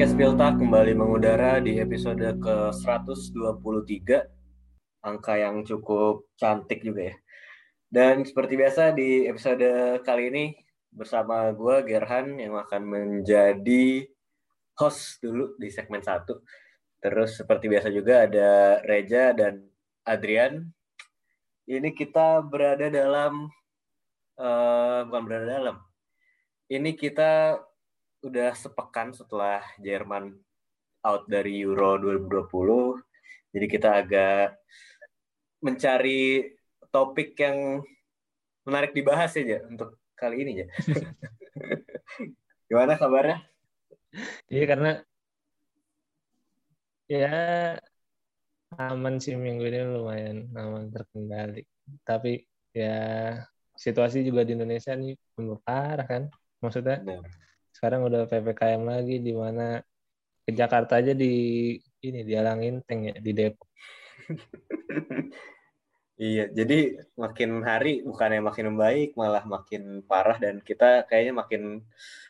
Podcast Pilta kembali mengudara di episode ke-123. Angka yang cukup cantik juga ya. Dan seperti biasa di episode kali ini bersama gue Gerhan yang akan menjadi host dulu di segmen 1. Terus seperti biasa juga ada Reja dan Adrian. Ini kita berada dalam uh, bukan berada dalam. Ini kita udah sepekan setelah Jerman out dari Euro 2020. Jadi kita agak mencari topik yang menarik dibahas ya untuk kali ini ya. Gimana kabarnya? Iya karena ya aman sih minggu ini lumayan aman terkendali. Tapi ya situasi juga di Indonesia nih parah kan. Maksudnya Benar sekarang udah ppkm lagi di mana ke Jakarta aja di ini dialangin teng ya di Depok Iya, jadi makin hari bukannya makin membaik, malah makin parah dan kita kayaknya makin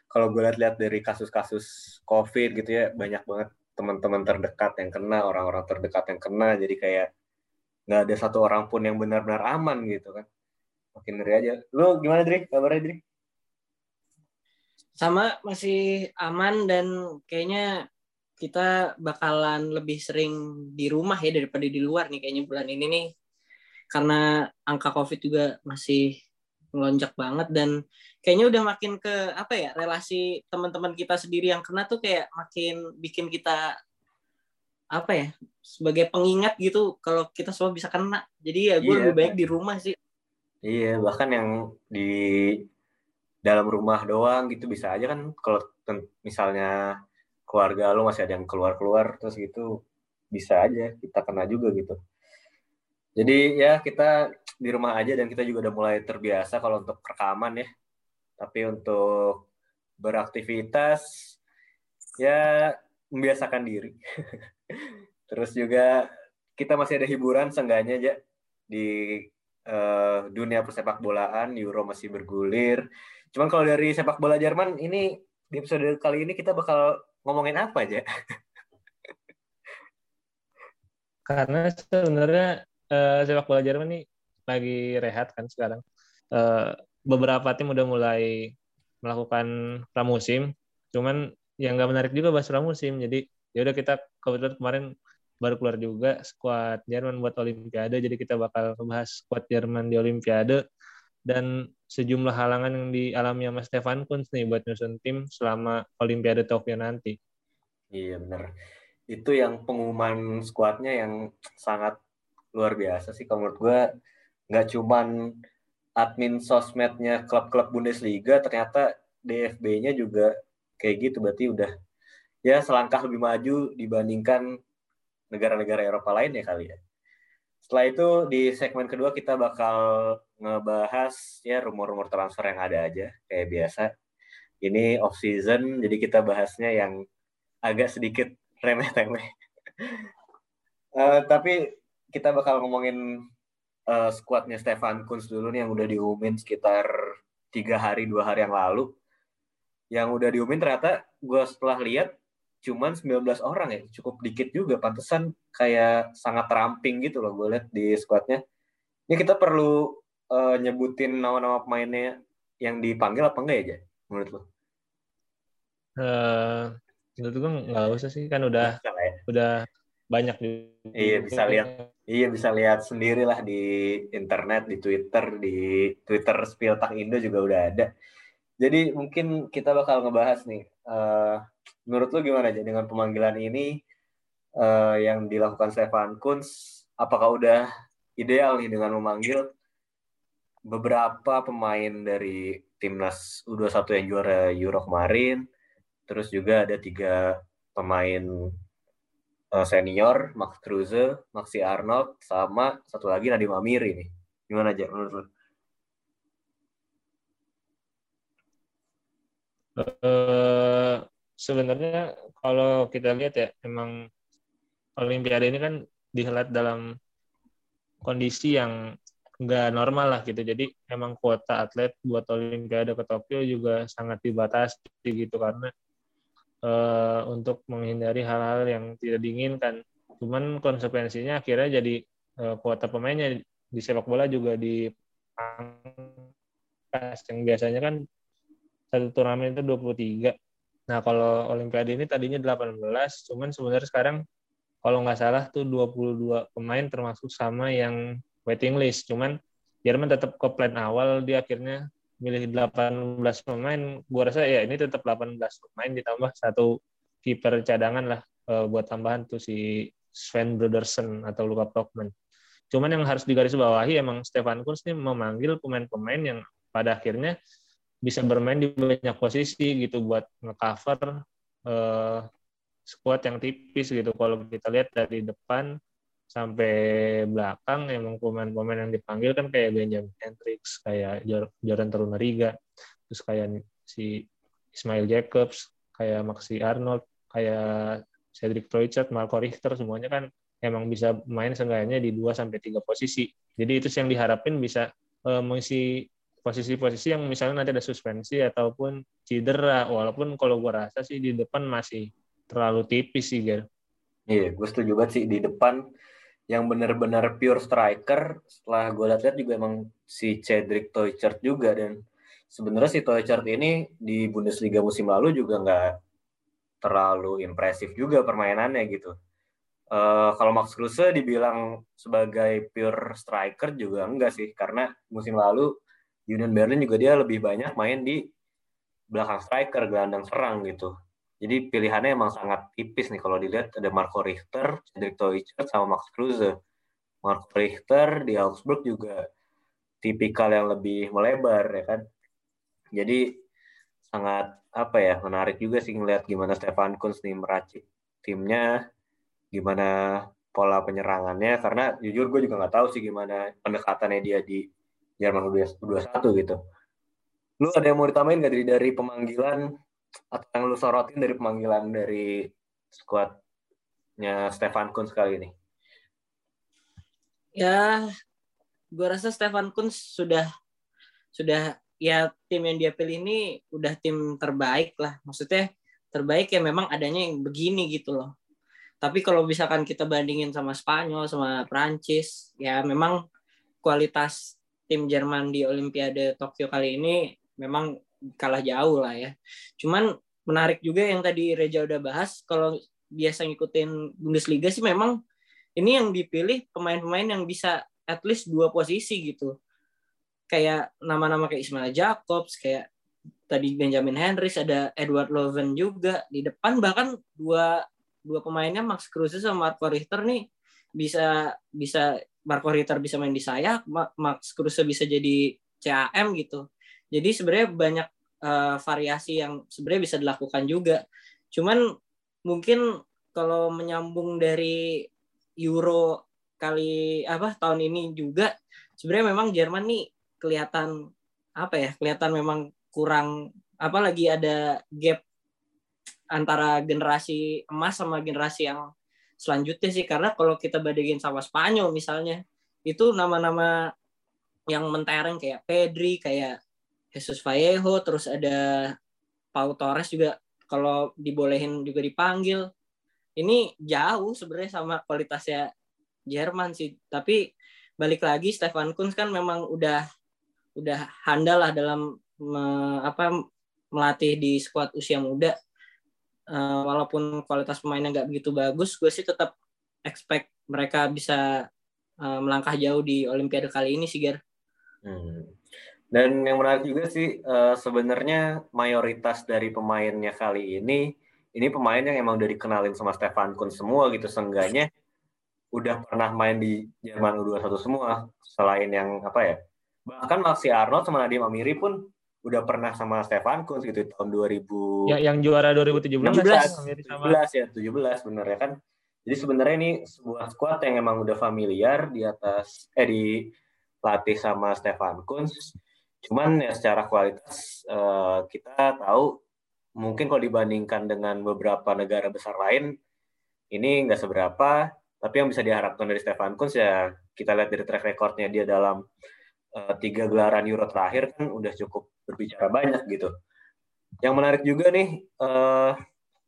kalau gue lihat-lihat dari kasus-kasus COVID gitu ya banyak banget teman-teman terdekat yang kena, orang-orang terdekat yang kena, jadi kayak nggak ada satu orang pun yang benar-benar aman gitu kan. Makin ngeri aja. Lu gimana Dri? Kabarnya Dri? Sama masih aman dan kayaknya kita bakalan lebih sering di rumah ya daripada di luar nih kayaknya bulan ini nih. Karena angka covid juga masih melonjak banget dan kayaknya udah makin ke apa ya relasi teman-teman kita sendiri yang kena tuh kayak makin bikin kita apa ya sebagai pengingat gitu kalau kita semua bisa kena. Jadi ya gue iya. lebih baik di rumah sih. Iya bahkan yang di dalam rumah doang gitu bisa aja kan kalau misalnya keluarga lo masih ada yang keluar-keluar terus gitu bisa aja kita kena juga gitu. Jadi ya kita di rumah aja dan kita juga udah mulai terbiasa kalau untuk rekaman ya. Tapi untuk beraktivitas ya membiasakan diri. Terus juga kita masih ada hiburan seenggaknya aja di uh, dunia persepak bolaan Euro masih bergulir Cuman kalau dari sepak bola Jerman ini di episode kali ini kita bakal ngomongin apa aja? Karena sebenarnya uh, sepak bola Jerman ini lagi rehat kan sekarang. Uh, beberapa tim udah mulai melakukan pramusim, cuman yang nggak menarik juga bahas pramusim. Jadi ya udah kita kebetulan kemarin baru keluar juga skuad Jerman buat Olimpiade, jadi kita bakal membahas skuad Jerman di Olimpiade dan sejumlah halangan yang dialami sama Stefan Kunz nih buat nyusun tim selama Olimpiade Tokyo nanti. Iya benar. Itu yang pengumuman skuadnya yang sangat luar biasa sih kalau menurut gue nggak cuman admin sosmednya klub-klub Bundesliga ternyata DFB-nya juga kayak gitu berarti udah ya selangkah lebih maju dibandingkan negara-negara Eropa lain ya kali ya. Setelah itu di segmen kedua kita bakal ngebahas ya rumor-rumor transfer yang ada aja kayak biasa. Ini off season jadi kita bahasnya yang agak sedikit remeh-temeh. uh, tapi kita bakal ngomongin uh, squadnya Stefan Kunz dulu nih yang udah diumumin sekitar tiga hari dua hari yang lalu. Yang udah diumumin ternyata gue setelah lihat cuman 19 orang ya cukup dikit juga pantesan kayak sangat ramping gitu loh gue lihat di squadnya ini kita perlu uh, nyebutin nama-nama pemainnya yang dipanggil apa enggak ya, Jay? Menurut lo? Uh, menurut gue nggak usah sih, kan udah ya? udah banyak juga. Iya bisa lihat, iya bisa lihat sendiri lah di internet, di Twitter, di Twitter Spiltak Indo juga udah ada. Jadi mungkin kita bakal ngebahas nih, uh, menurut lo gimana aja dengan pemanggilan ini uh, yang dilakukan Stefan Kunz? Apakah udah ideal nih dengan memanggil beberapa pemain dari timnas U21 yang juara Euro kemarin. Terus juga ada tiga pemain uh, senior, Max Kruse, Maxi Arnold, sama satu lagi Nadiem Amiri nih. Gimana aja menurut lu? Uh, sebenarnya kalau kita lihat ya emang Olimpiade ini kan dihelat dalam kondisi yang nggak normal lah gitu. Jadi emang kuota atlet buat Olimpiade ke Tokyo juga sangat dibatasi gitu karena uh, untuk menghindari hal-hal yang tidak diinginkan. Cuman konsekuensinya akhirnya jadi uh, kuota pemainnya di sepak bola juga di yang biasanya kan satu turnamen itu 23. Nah, kalau Olimpiade ini tadinya 18, cuman sebenarnya sekarang kalau nggak salah tuh 22 pemain termasuk sama yang waiting list. Cuman Jerman tetap ke plan awal, dia akhirnya milih 18 pemain. Gua rasa ya ini tetap 18 pemain ditambah satu kiper cadangan lah uh, buat tambahan tuh si Sven Brodersen atau Luka Prokman. Cuman yang harus digarisbawahi emang Stefan Kunz ini memanggil pemain-pemain yang pada akhirnya bisa bermain di banyak posisi gitu buat ngecover uh, squad yang tipis gitu. Kalau kita lihat dari depan sampai belakang emang pemain-pemain yang dipanggil kan kayak Benjamin Hendricks, kayak Jordan Tarunariga, terus kayak si Ismail Jacobs, kayak Maxi Arnold, kayak Cedric Troichat, Marco Richter semuanya kan emang bisa main seenggaknya di 2 sampai 3 posisi. Jadi itu yang diharapin bisa uh, mengisi posisi-posisi yang misalnya nanti ada suspensi ataupun cedera walaupun kalau gue rasa sih di depan masih terlalu tipis sih Ger. Iya, gue setuju banget sih di depan yang benar-benar pure striker setelah gue lihat juga emang si Cedric Toichert juga dan sebenarnya si Toichert ini di Bundesliga musim lalu juga nggak terlalu impresif juga permainannya gitu. Uh, kalau Max Kruse dibilang sebagai pure striker juga enggak sih karena musim lalu Union Berlin juga dia lebih banyak main di belakang striker, gelandang serang gitu. Jadi pilihannya emang sangat tipis nih kalau dilihat ada Marco Richter, Cedric Toichert sama Max Kruse. Marco Richter di Augsburg juga tipikal yang lebih melebar ya kan. Jadi sangat apa ya menarik juga sih ngeliat gimana Stefan Kunz nih meracik timnya, gimana pola penyerangannya karena jujur gue juga nggak tahu sih gimana pendekatannya dia di Jerman U21 gitu. Lu ada yang mau ditambahin nggak dari, dari pemanggilan atau yang lu sorotin dari pemanggilan dari skuadnya Stefan Kunz kali ini? Ya, gue rasa Stefan Kunz sudah sudah ya tim yang dia pilih ini udah tim terbaik lah. Maksudnya terbaik ya memang adanya yang begini gitu loh. Tapi kalau misalkan kita bandingin sama Spanyol, sama Prancis, ya memang kualitas tim Jerman di Olimpiade Tokyo kali ini memang kalah jauh lah ya. Cuman menarik juga yang tadi Reja udah bahas, kalau biasa ngikutin Bundesliga sih memang ini yang dipilih pemain-pemain yang bisa at least dua posisi gitu. Kayak nama-nama kayak Ismail Jacobs, kayak tadi Benjamin Henrys, ada Edward Loven juga di depan bahkan dua dua pemainnya Max Kruse sama Marco Richter nih bisa bisa Marco Ritter bisa main di sayap, Max Kruse bisa jadi CAM gitu. Jadi sebenarnya banyak uh, variasi yang sebenarnya bisa dilakukan juga. Cuman mungkin kalau menyambung dari Euro kali apa tahun ini juga sebenarnya memang Jerman nih kelihatan apa ya kelihatan memang kurang apalagi ada gap antara generasi emas sama generasi yang selanjutnya sih karena kalau kita bandingin sama Spanyol misalnya itu nama-nama yang mentereng kayak Pedri kayak Jesus Vallejo terus ada Pau Torres juga kalau dibolehin juga dipanggil. Ini jauh sebenarnya sama kualitasnya Jerman sih tapi balik lagi Stefan Kunz kan memang udah udah handal lah dalam me, apa melatih di skuad usia muda uh, walaupun kualitas pemainnya nggak begitu bagus, gue sih tetap expect mereka bisa uh, melangkah jauh di Olimpiade kali ini sih, Ger. Hmm. Dan yang menarik juga sih uh, sebenarnya mayoritas dari pemainnya kali ini ini pemain yang emang udah dikenalin sama Stefan Kun semua gitu seenggaknya udah pernah main di Jerman U21 semua selain yang apa ya bahkan Maxi Arnold sama Nadim Amiri pun udah pernah sama Stefan Kunz gitu tahun 2000 ya, yang juara 2017 17, 17 ya 17 bener ya kan? Jadi sebenarnya ini sebuah squad yang emang udah familiar di atas eh di latih sama Stefan Kunz cuman ya secara kualitas uh, kita tahu mungkin kalau dibandingkan dengan beberapa negara besar lain ini nggak seberapa. Tapi yang bisa diharapkan dari Stefan Kunz ya kita lihat dari track recordnya dia dalam uh, tiga gelaran Euro terakhir kan udah cukup berbicara banyak gitu. Yang menarik juga nih uh,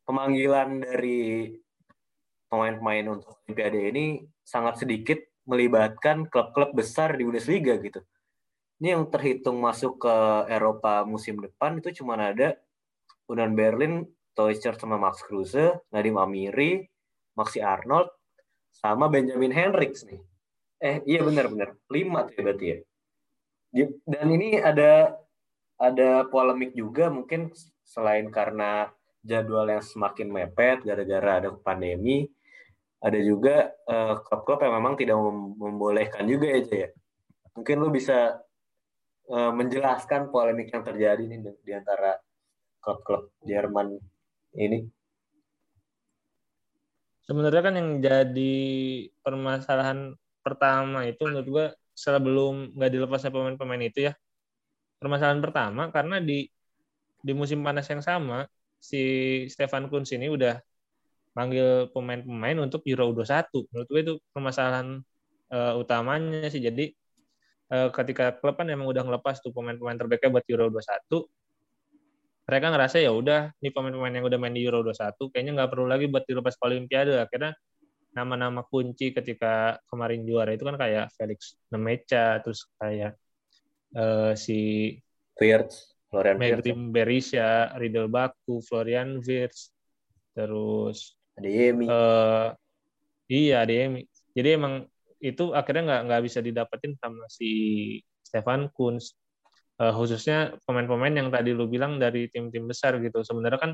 pemanggilan dari pemain-pemain untuk Olimpiade ini sangat sedikit melibatkan klub-klub besar di Bundesliga gitu. Ini yang terhitung masuk ke Eropa musim depan itu cuma ada Union Berlin, Toyscher sama Max Kruse, Nadim Amiri, Maxi Arnold, sama Benjamin Hendricks nih. Eh iya benar-benar lima tuh ya berarti ya. Dan ini ada ada polemik juga mungkin selain karena jadwal yang semakin mepet gara-gara ada pandemi, ada juga uh, klub-klub yang memang tidak membolehkan juga ya, ya. Mungkin lu bisa uh, menjelaskan polemik yang terjadi nih di antara klub-klub Jerman ini. Sebenarnya kan yang jadi permasalahan pertama itu menurut gua sebelum nggak dilepasnya pemain-pemain itu ya. Permasalahan pertama karena di di musim panas yang sama si Stefan Kunz ini udah manggil pemain-pemain untuk Euro 21. Menurut gue itu permasalahan uh, utamanya sih. Jadi uh, ketika klub kan emang udah ngelepas tuh pemain-pemain terbaiknya buat Euro 21, mereka ngerasa ya udah nih pemain-pemain yang udah main di Euro 21 kayaknya nggak perlu lagi buat dilepas ke Olimpiade. Akhirnya nama-nama kunci ketika kemarin juara itu kan kayak Felix Nemecha, terus kayak uh, si Wirtz Florian Megrim Berisha, Riddle Baku, Florian Wirtz, terus Adeyemi. Uh, iya Adeyemi. Jadi emang itu akhirnya nggak nggak bisa didapetin sama si Stefan Kunz. Uh, khususnya pemain-pemain yang tadi lu bilang dari tim-tim besar gitu. Sebenarnya kan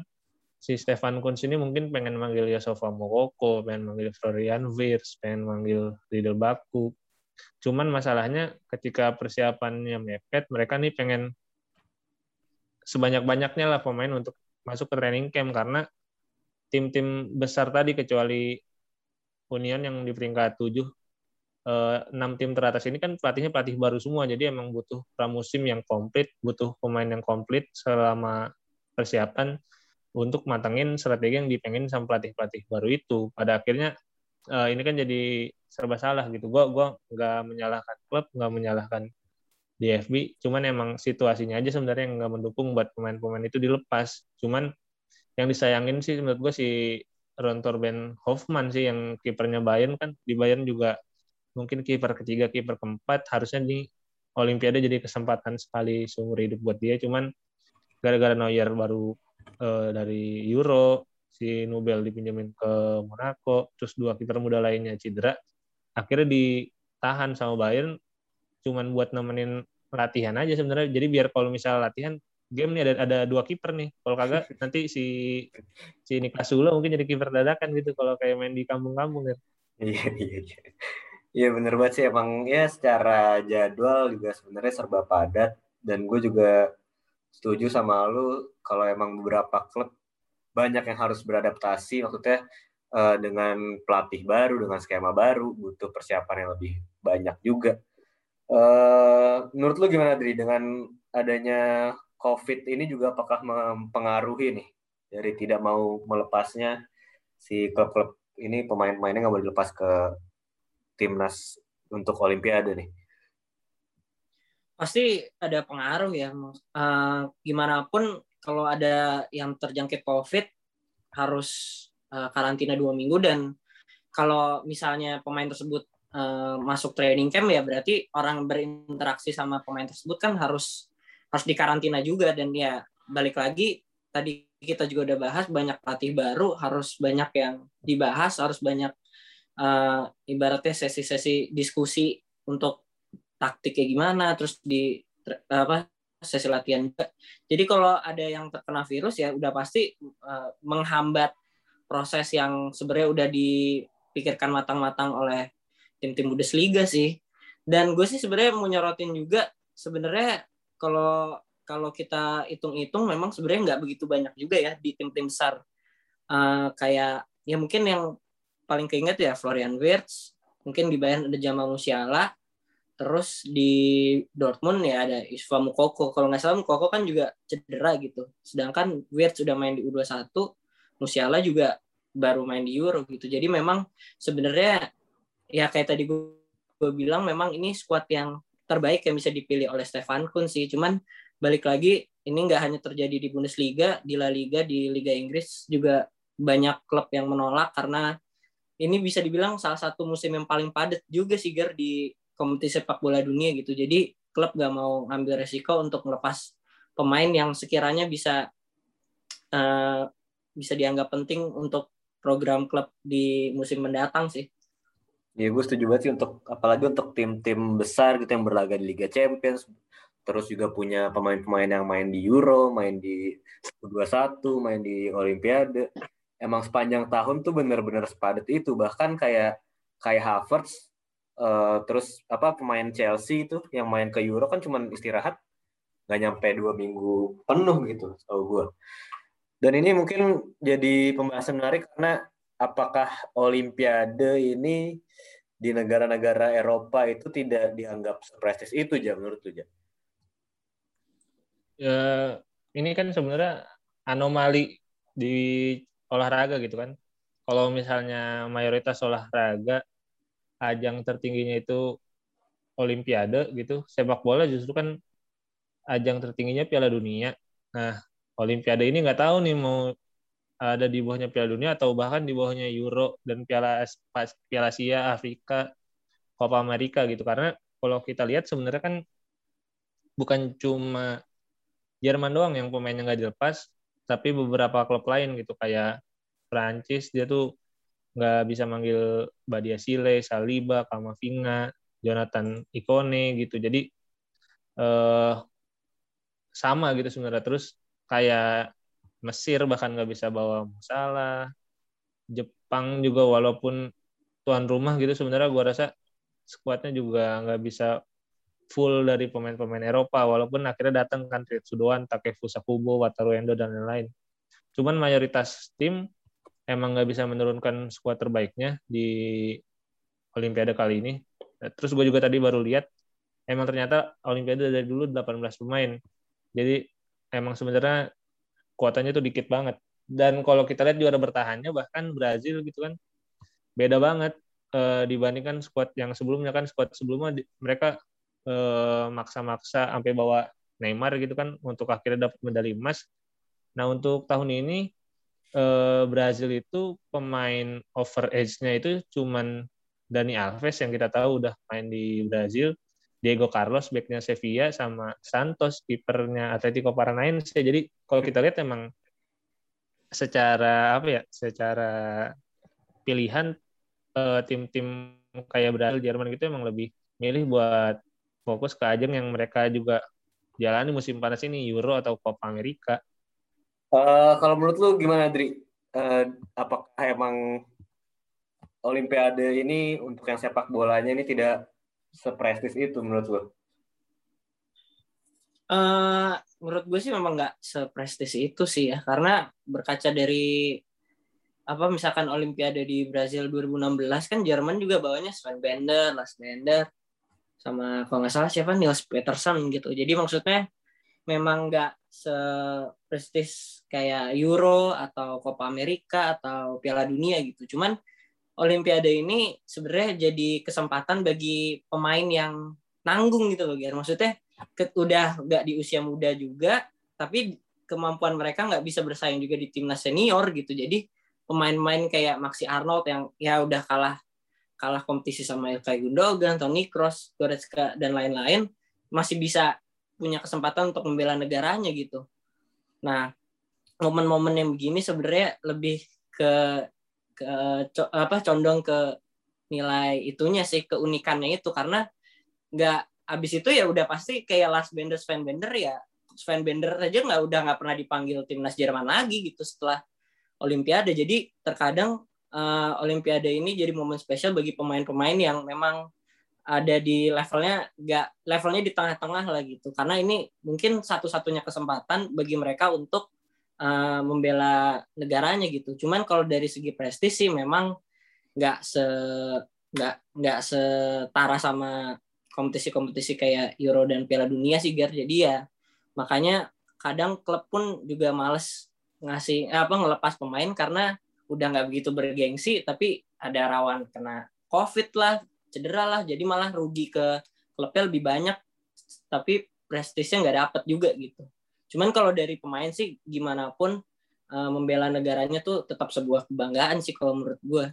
si Stefan Kunz ini mungkin pengen manggil Yosova Mokoko, pengen manggil Florian Wirtz, pengen manggil Riddle Baku. Cuman masalahnya ketika persiapannya mepet, mereka nih pengen sebanyak-banyaknya lah pemain untuk masuk ke training camp karena tim-tim besar tadi kecuali Union yang di peringkat 7 eh, enam tim teratas ini kan pelatihnya pelatih baru semua jadi emang butuh pramusim yang komplit butuh pemain yang komplit selama persiapan untuk matangin strategi yang dipengin sama pelatih-pelatih baru itu. Pada akhirnya eh, ini kan jadi serba salah gitu. Gua gua nggak menyalahkan klub nggak menyalahkan di FB cuman emang situasinya aja sebenarnya yang nggak mendukung buat pemain-pemain itu dilepas. Cuman yang disayangin sih menurut gue si Ron Torben Hoffman sih yang kipernya Bayern kan. Di Bayern juga mungkin kiper ketiga kiper keempat. Harusnya di Olimpiade jadi kesempatan sekali seumur hidup buat dia. Cuman gara-gara Neuer baru uh, dari Euro si Nobel dipinjemin ke Monaco terus dua kiper muda lainnya cedera akhirnya ditahan sama Bayern cuman buat nemenin latihan aja sebenarnya. Jadi biar kalau misal latihan game nih ada ada dua kiper nih. Kalau kagak nanti si si Niklas Sula mungkin jadi kiper dadakan gitu kalau kayak main di kampung-kampung kan. Iya iya iya. Iya bener banget sih emang ya secara jadwal juga sebenarnya serba padat dan gue juga setuju sama lu kalau emang beberapa klub banyak yang harus beradaptasi maksudnya uh, dengan pelatih baru dengan skema baru butuh persiapan yang lebih banyak juga Uh, menurut lu gimana Dri dengan adanya COVID ini juga apakah mempengaruhi nih dari tidak mau melepasnya si klub-klub ini pemain-pemainnya nggak boleh dilepas ke timnas untuk Olimpiade nih? Pasti ada pengaruh ya. Uh, gimana pun kalau ada yang terjangkit COVID harus uh, karantina dua minggu dan kalau misalnya pemain tersebut uh, masuk training camp ya berarti orang berinteraksi sama pemain tersebut kan harus harus dikarantina juga dan ya balik lagi tadi kita juga udah bahas banyak pelatih baru harus banyak yang dibahas harus banyak uh, ibaratnya sesi-sesi diskusi untuk taktik kayak gimana terus di apa sesi latihan juga. Jadi kalau ada yang terkena virus ya udah pasti uh, menghambat proses yang sebenarnya udah dipikirkan matang-matang oleh tim-tim Bundesliga sih. Dan gue sih sebenarnya mau nyorotin juga sebenarnya kalau kalau kita hitung-hitung memang sebenarnya nggak begitu banyak juga ya di tim-tim besar. Uh, kayak ya mungkin yang paling keinget ya Florian Wirtz, mungkin di Bayern ada Jamal Musiala, terus di Dortmund ya ada Isfa Mukoko. Kalau nggak salah Mukoko kan juga cedera gitu. Sedangkan Wirtz sudah main di U21, Musiala juga baru main di Euro gitu. Jadi memang sebenarnya ya kayak tadi gue, bilang memang ini squad yang terbaik yang bisa dipilih oleh Stefan Kun sih. Cuman balik lagi ini nggak hanya terjadi di Bundesliga, di La Liga, di Liga Inggris juga banyak klub yang menolak karena ini bisa dibilang salah satu musim yang paling padat juga sih Gar di kompetisi sepak bola dunia gitu. Jadi klub gak mau ngambil resiko untuk melepas pemain yang sekiranya bisa uh, bisa dianggap penting untuk program klub di musim mendatang sih. Ya gue setuju banget sih untuk apalagi untuk tim-tim besar gitu yang berlaga di Liga Champions, terus juga punya pemain-pemain yang main di Euro, main di U21, main di Olimpiade emang sepanjang tahun tuh bener-bener sepadat itu bahkan kayak kayak Havertz uh, terus apa pemain Chelsea itu yang main ke Euro kan cuma istirahat nggak nyampe dua minggu penuh gitu tau gue dan ini mungkin jadi pembahasan menarik karena apakah Olimpiade ini di negara-negara Eropa itu tidak dianggap seprestis itu ya menurut tuh Ya, ini kan sebenarnya anomali di olahraga gitu kan. Kalau misalnya mayoritas olahraga ajang tertingginya itu olimpiade gitu, sepak bola justru kan ajang tertingginya Piala Dunia. Nah, olimpiade ini nggak tahu nih mau ada di bawahnya Piala Dunia atau bahkan di bawahnya Euro dan Piala Piala Asia, Afrika, Copa America gitu. Karena kalau kita lihat sebenarnya kan bukan cuma Jerman doang yang pemainnya nggak dilepas, tapi beberapa klub lain gitu kayak Prancis dia tuh nggak bisa manggil Badia Sile, Saliba, Kamavinga, Jonathan Ikone gitu. Jadi eh, sama gitu sebenarnya. Terus kayak Mesir bahkan nggak bisa bawa Musala. Jepang juga walaupun tuan rumah gitu sebenarnya gue rasa skuadnya juga nggak bisa full dari pemain-pemain Eropa walaupun akhirnya datang kan Sudoan, Takefusa Kubo, Wataru Endo dan lain-lain. Cuman mayoritas tim emang nggak bisa menurunkan skuad terbaiknya di Olimpiade kali ini. Terus gue juga tadi baru lihat emang ternyata Olimpiade dari dulu 18 pemain. Jadi emang sebenarnya kuotanya tuh dikit banget. Dan kalau kita lihat juara bertahannya bahkan Brazil gitu kan beda banget eh, dibandingkan skuad yang sebelumnya kan skuad sebelumnya mereka Eh, maksa-maksa sampai bawa Neymar gitu kan untuk akhirnya dapat medali emas. Nah untuk tahun ini eh, Brazil itu pemain over age-nya itu cuman Dani Alves yang kita tahu udah main di Brazil, Diego Carlos backnya Sevilla sama Santos kipernya Atletico Paranaense. Jadi kalau kita lihat emang secara apa ya, secara pilihan eh, tim-tim kayak Brazil, Jerman gitu emang lebih milih buat fokus ke ajang yang mereka juga jalani musim panas ini Euro atau Copa Amerika. Uh, kalau menurut lu gimana, Dri? Uh, apakah emang Olimpiade ini untuk yang sepak bolanya ini tidak seprestis itu menurut lu? Uh, menurut gue sih memang nggak seprestis itu sih ya, karena berkaca dari apa misalkan Olimpiade di Brazil 2016 kan Jerman juga bawanya Sven Bender, Lars Bender, sama kalau nggak salah siapa Niels Peterson gitu. Jadi maksudnya memang nggak seprestis kayak Euro atau Copa America atau Piala Dunia gitu. Cuman Olimpiade ini sebenarnya jadi kesempatan bagi pemain yang nanggung gitu loh, Gier. Maksudnya ke, udah nggak di usia muda juga, tapi kemampuan mereka nggak bisa bersaing juga di timnas senior gitu. Jadi pemain-pemain kayak Maxi Arnold yang ya udah kalah kalah kompetisi sama Ilkay Gundogan, Toni Kroos, Goretzka dan lain-lain masih bisa punya kesempatan untuk membela negaranya gitu. Nah, momen-momen yang begini sebenarnya lebih ke ke co, apa condong ke nilai itunya sih keunikannya itu karena nggak abis itu ya udah pasti kayak Last Bender Sven Bender ya Sven Bender aja nggak udah nggak pernah dipanggil timnas Jerman lagi gitu setelah Olimpiade jadi terkadang uh, Olimpiade ini jadi momen spesial bagi pemain-pemain yang memang ada di levelnya nggak levelnya di tengah-tengah lah gitu. Karena ini mungkin satu-satunya kesempatan bagi mereka untuk uh, membela negaranya gitu. Cuman kalau dari segi prestis sih memang nggak se nggak nggak setara sama kompetisi-kompetisi kayak Euro dan Piala Dunia sih Gar jadi ya makanya kadang klub pun juga males ngasih apa ngelepas pemain karena udah nggak begitu bergengsi tapi ada rawan kena covid lah cedera lah jadi malah rugi ke klubnya lebih banyak tapi prestisnya nggak dapet juga gitu cuman kalau dari pemain sih gimana pun uh, membela negaranya tuh tetap sebuah kebanggaan sih kalau menurut gue.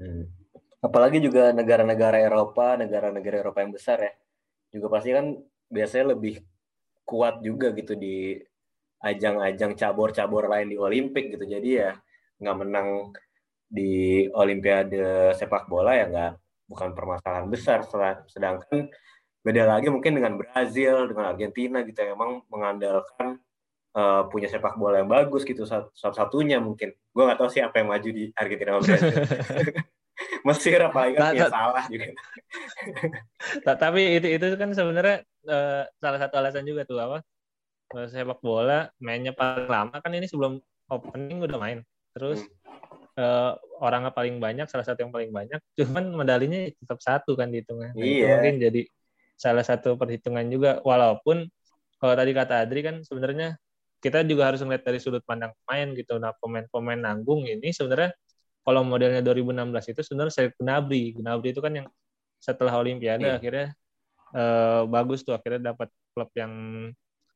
Hmm. Apalagi juga negara-negara Eropa, negara-negara Eropa yang besar ya, juga pasti kan biasanya lebih kuat juga gitu di ajang-ajang cabur-cabur lain di Olimpik gitu. Jadi ya nggak menang di Olimpiade sepak bola ya nggak bukan permasalahan besar. Sedangkan beda lagi mungkin dengan Brazil, dengan Argentina gitu yang emang mengandalkan uh, punya sepak bola yang bagus gitu satu-satunya mungkin. Gue nggak tahu sih apa yang maju di Argentina sama Brazil. Mesir apalagi kan ya salah juga. Tapi itu itu kan sebenarnya uh, salah satu alasan juga tuh apa? Uh, sepak bola mainnya paling lama kan ini sebelum opening udah main. Terus hmm. Uh, orangnya paling banyak salah satu yang paling banyak cuman medalinya tetap satu kan dihitungnya nah, iya. mungkin jadi salah satu perhitungan juga walaupun kalau tadi kata Adri kan sebenarnya kita juga harus melihat dari sudut pandang pemain gitu. Nah, pemain-pemain nanggung ini sebenarnya kalau modelnya 2016 itu sebenarnya Serik Gnabry. Gnabry itu kan yang setelah Olimpiade yeah. akhirnya uh, bagus tuh akhirnya dapat klub yang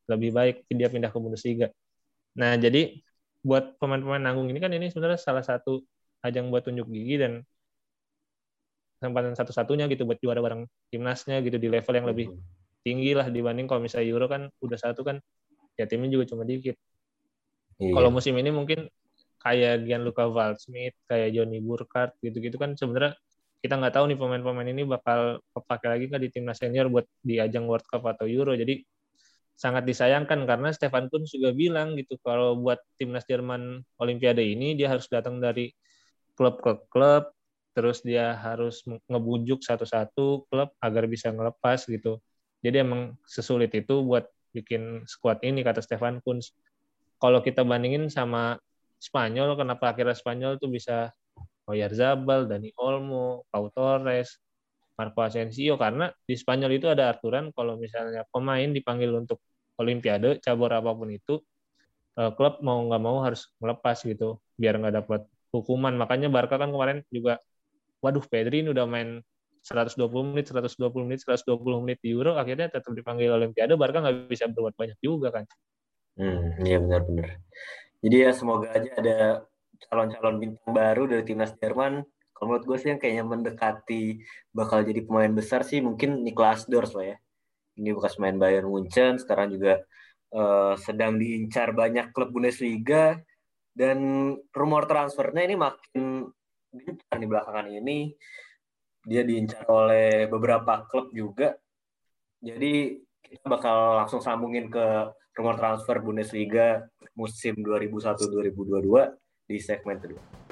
lebih baik dia pindah ke Bundesliga. Nah, jadi buat pemain-pemain nanggung ini kan ini sebenarnya salah satu ajang buat tunjuk gigi dan kesempatan satu-satunya gitu buat juara bareng timnasnya gitu di level yang lebih tinggi lah dibanding kalau misalnya Euro kan udah satu kan ya timnya juga cuma dikit. Iya. Kalau musim ini mungkin kayak Gianluca Valdsmith, kayak Johnny Burkhardt gitu-gitu kan sebenarnya kita nggak tahu nih pemain-pemain ini bakal kepake lagi nggak di timnas senior buat di ajang World Cup atau Euro. Jadi sangat disayangkan karena Stefan pun juga bilang gitu kalau buat timnas Jerman Olimpiade ini dia harus datang dari klub ke klub terus dia harus ngebujuk satu-satu klub agar bisa ngelepas gitu. Jadi emang sesulit itu buat bikin squad ini kata Stefan Kunz. Kalau kita bandingin sama Spanyol, kenapa akhirnya Spanyol tuh bisa Oyarzabal, Dani Olmo, Pau Torres, Marco Asensio karena di Spanyol itu ada aturan kalau misalnya pemain dipanggil untuk Olimpiade cabur apa pun itu eh, klub mau nggak mau harus melepas gitu biar nggak dapat hukuman makanya Barca kan kemarin juga waduh Pedri ini udah main 120 menit, 120 menit, 120 menit di Euro, akhirnya tetap dipanggil Olimpiade, Barca nggak bisa berbuat banyak juga kan. Hmm, iya benar-benar. Jadi ya semoga aja ada calon-calon bintang baru dari timnas Jerman. Menurut gue sih yang kayaknya mendekati bakal jadi pemain besar sih mungkin Niklas Dors lah ya. Ini bekas main Bayern Munchen, sekarang juga uh, sedang diincar banyak klub Bundesliga dan rumor transfernya ini makin gencar di belakangan ini dia diincar oleh beberapa klub juga. Jadi kita bakal langsung sambungin ke rumor transfer Bundesliga musim 2001-2022 di segmen kedua.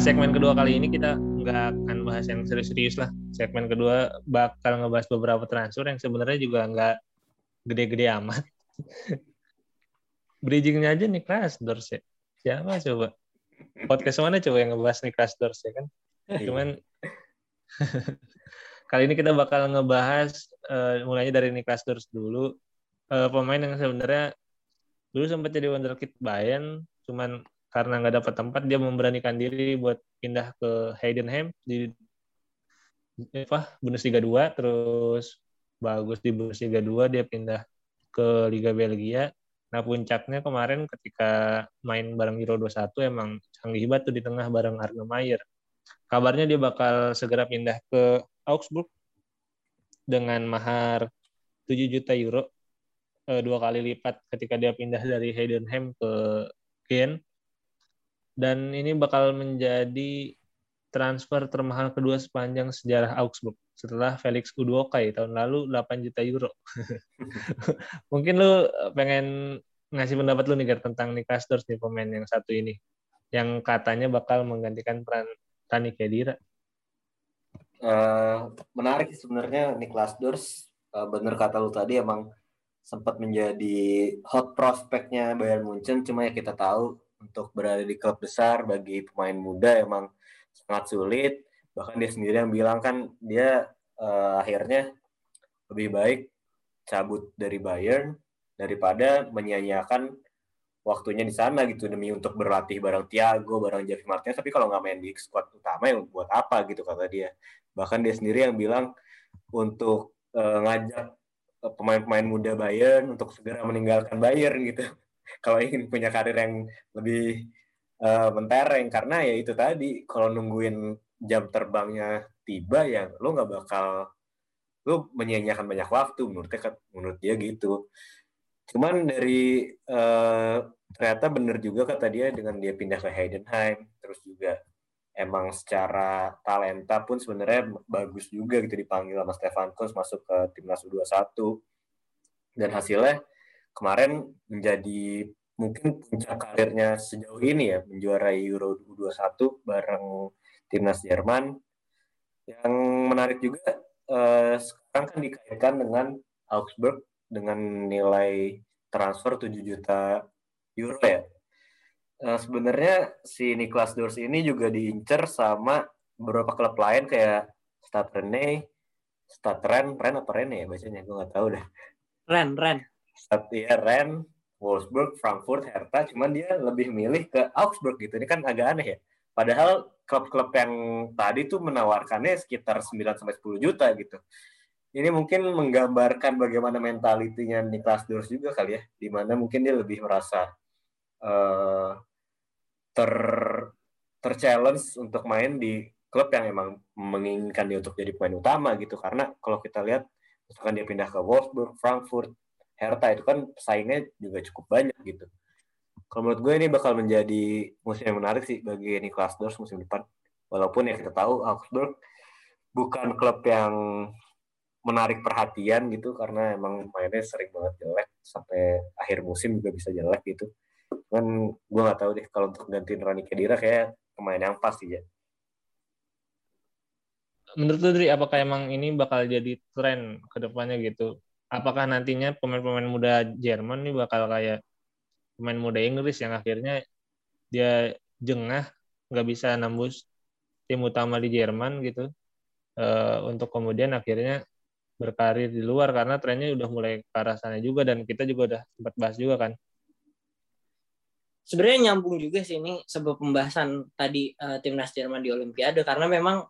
Pada segmen kedua kali ini kita nggak akan bahas yang serius-serius lah. Segmen kedua bakal ngebahas beberapa transfer yang sebenarnya juga nggak gede-gede amat. Bridgingnya aja nih Dors ya. Siapa coba? Podcast mana coba yang ngebahas nih Dors ya kan? Iya. Cuman kali ini kita bakal ngebahas uh, mulainya dari Niklas Dors dulu. Uh, pemain yang sebenarnya dulu sempat jadi wonderkid Bayern, cuman karena nggak dapat tempat dia memberanikan diri buat pindah ke Heidenheim di apa Bundesliga 2 terus bagus di Bundesliga 2 dia pindah ke Liga Belgia. Nah puncaknya kemarin ketika main bareng Euro 21 emang canggih banget tuh di tengah bareng Arne Meyer. Kabarnya dia bakal segera pindah ke Augsburg dengan mahar 7 juta euro eh, dua kali lipat ketika dia pindah dari Heidenheim ke Gen dan ini bakal menjadi transfer termahal kedua sepanjang sejarah Augsburg setelah Felix Udokai tahun lalu 8 juta euro. Mungkin lu pengen ngasih pendapat lu nih Gar, tentang Niklas Dors nih pemain yang satu ini yang katanya bakal menggantikan peran Tani Kedira. Uh, menarik sebenarnya Niklas Dors uh, bener kata lu tadi emang sempat menjadi hot prospeknya Bayern Munchen cuma ya kita tahu untuk berada di klub besar bagi pemain muda emang sangat sulit. Bahkan dia sendiri yang bilang kan dia uh, akhirnya lebih baik cabut dari Bayern daripada menyanyiakan waktunya di sana gitu demi untuk berlatih bareng Thiago, bareng Javi Martinez. Tapi kalau nggak main di squad utama yang buat apa gitu kata dia. Bahkan dia sendiri yang bilang untuk uh, ngajak pemain-pemain muda Bayern untuk segera meninggalkan Bayern gitu. Kalau ingin punya karir yang lebih uh, mentereng. Karena ya itu tadi kalau nungguin jam terbangnya tiba ya lo nggak bakal lu menyia-nyiakan banyak waktu. Menurutnya menurut dia gitu. Cuman dari uh, ternyata bener juga kata dia dengan dia pindah ke Heidenheim. Terus juga emang secara talenta pun sebenarnya bagus juga gitu dipanggil sama Stefan Kuntz masuk ke timnas U21 dan hasilnya kemarin menjadi mungkin puncak karirnya sejauh ini ya menjuarai Euro U21 bareng timnas Jerman yang menarik juga uh, sekarang kan dikaitkan dengan Augsburg dengan nilai transfer 7 juta euro ya. Uh, Sebenarnya si Niklas Dors ini juga diincar sama beberapa klub lain kayak Stade Rennais, Stade Ren, Ren apa Ren ya bacanya? Gue nggak tahu deh. Ren, Ren. Ya Ren, Wolfsburg, Frankfurt, Hertha, cuman dia lebih milih ke Augsburg gitu. Ini kan agak aneh ya. Padahal klub-klub yang tadi tuh menawarkannya sekitar 9 sampai 10 juta gitu. Ini mungkin menggambarkan bagaimana mentalitinya Niklas Dors juga kali ya, di mana mungkin dia lebih merasa uh, ter terchallenge untuk main di klub yang emang menginginkan dia untuk jadi pemain utama gitu. Karena kalau kita lihat misalkan dia pindah ke Wolfsburg, Frankfurt, Hertha itu kan pesaingnya juga cukup banyak gitu kalau menurut gue ini bakal menjadi musim yang menarik sih bagi Niklas Dors musim depan. Walaupun ya kita tahu Augsburg bukan klub yang menarik perhatian gitu karena emang mainnya sering banget jelek sampai akhir musim juga bisa jelek gitu. Cuman gue nggak tahu deh kalau untuk gantiin Rani Kedira kayak pemain yang pas sih ya. Menurut lu Dri, apakah emang ini bakal jadi tren ke depannya gitu? Apakah nantinya pemain-pemain muda Jerman nih bakal kayak pemain muda Inggris yang akhirnya dia jengah nggak bisa nembus tim utama di Jerman gitu uh, untuk kemudian akhirnya berkarir di luar karena trennya udah mulai ke arah sana juga dan kita juga udah sempat bahas juga kan. Sebenarnya nyambung juga sih ini sebuah pembahasan tadi uh, timnas Jerman di Olimpiade karena memang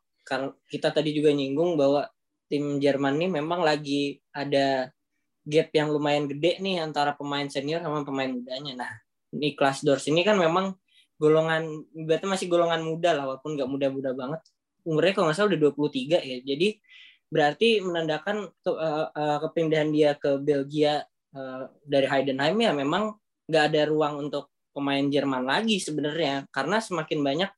kita tadi juga nyinggung bahwa tim Jerman ini memang lagi ada gap yang lumayan gede nih antara pemain senior sama pemain mudanya. Nah, Niklas Dors ini kan memang golongan berarti masih golongan muda lah walaupun nggak muda-muda banget. Umurnya kalau nggak salah udah 23 ya. Jadi berarti menandakan ke, uh, uh, kepindahan dia ke Belgia uh, dari Heidenheim ya memang nggak ada ruang untuk pemain Jerman lagi sebenarnya karena semakin banyak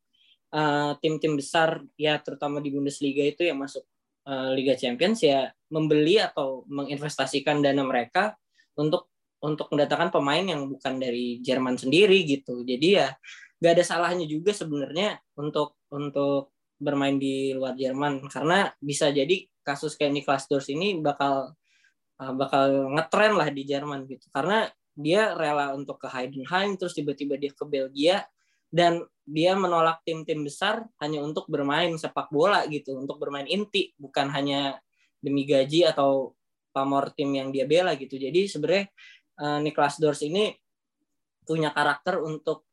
tim-tim uh, besar ya terutama di Bundesliga itu yang masuk uh, Liga Champions ya membeli atau menginvestasikan dana mereka untuk untuk mendatangkan pemain yang bukan dari Jerman sendiri gitu. Jadi ya gak ada salahnya juga sebenarnya untuk untuk bermain di luar Jerman karena bisa jadi kasus kayak Niklas Dors ini bakal uh, bakal ngetren lah di Jerman gitu. Karena dia rela untuk ke Heidenheim terus tiba-tiba dia ke Belgia dan dia menolak tim-tim besar hanya untuk bermain sepak bola gitu, untuk bermain inti, bukan hanya demi gaji atau pamor tim yang dia bela gitu. Jadi sebenarnya uh, Niklas Dors ini punya karakter untuk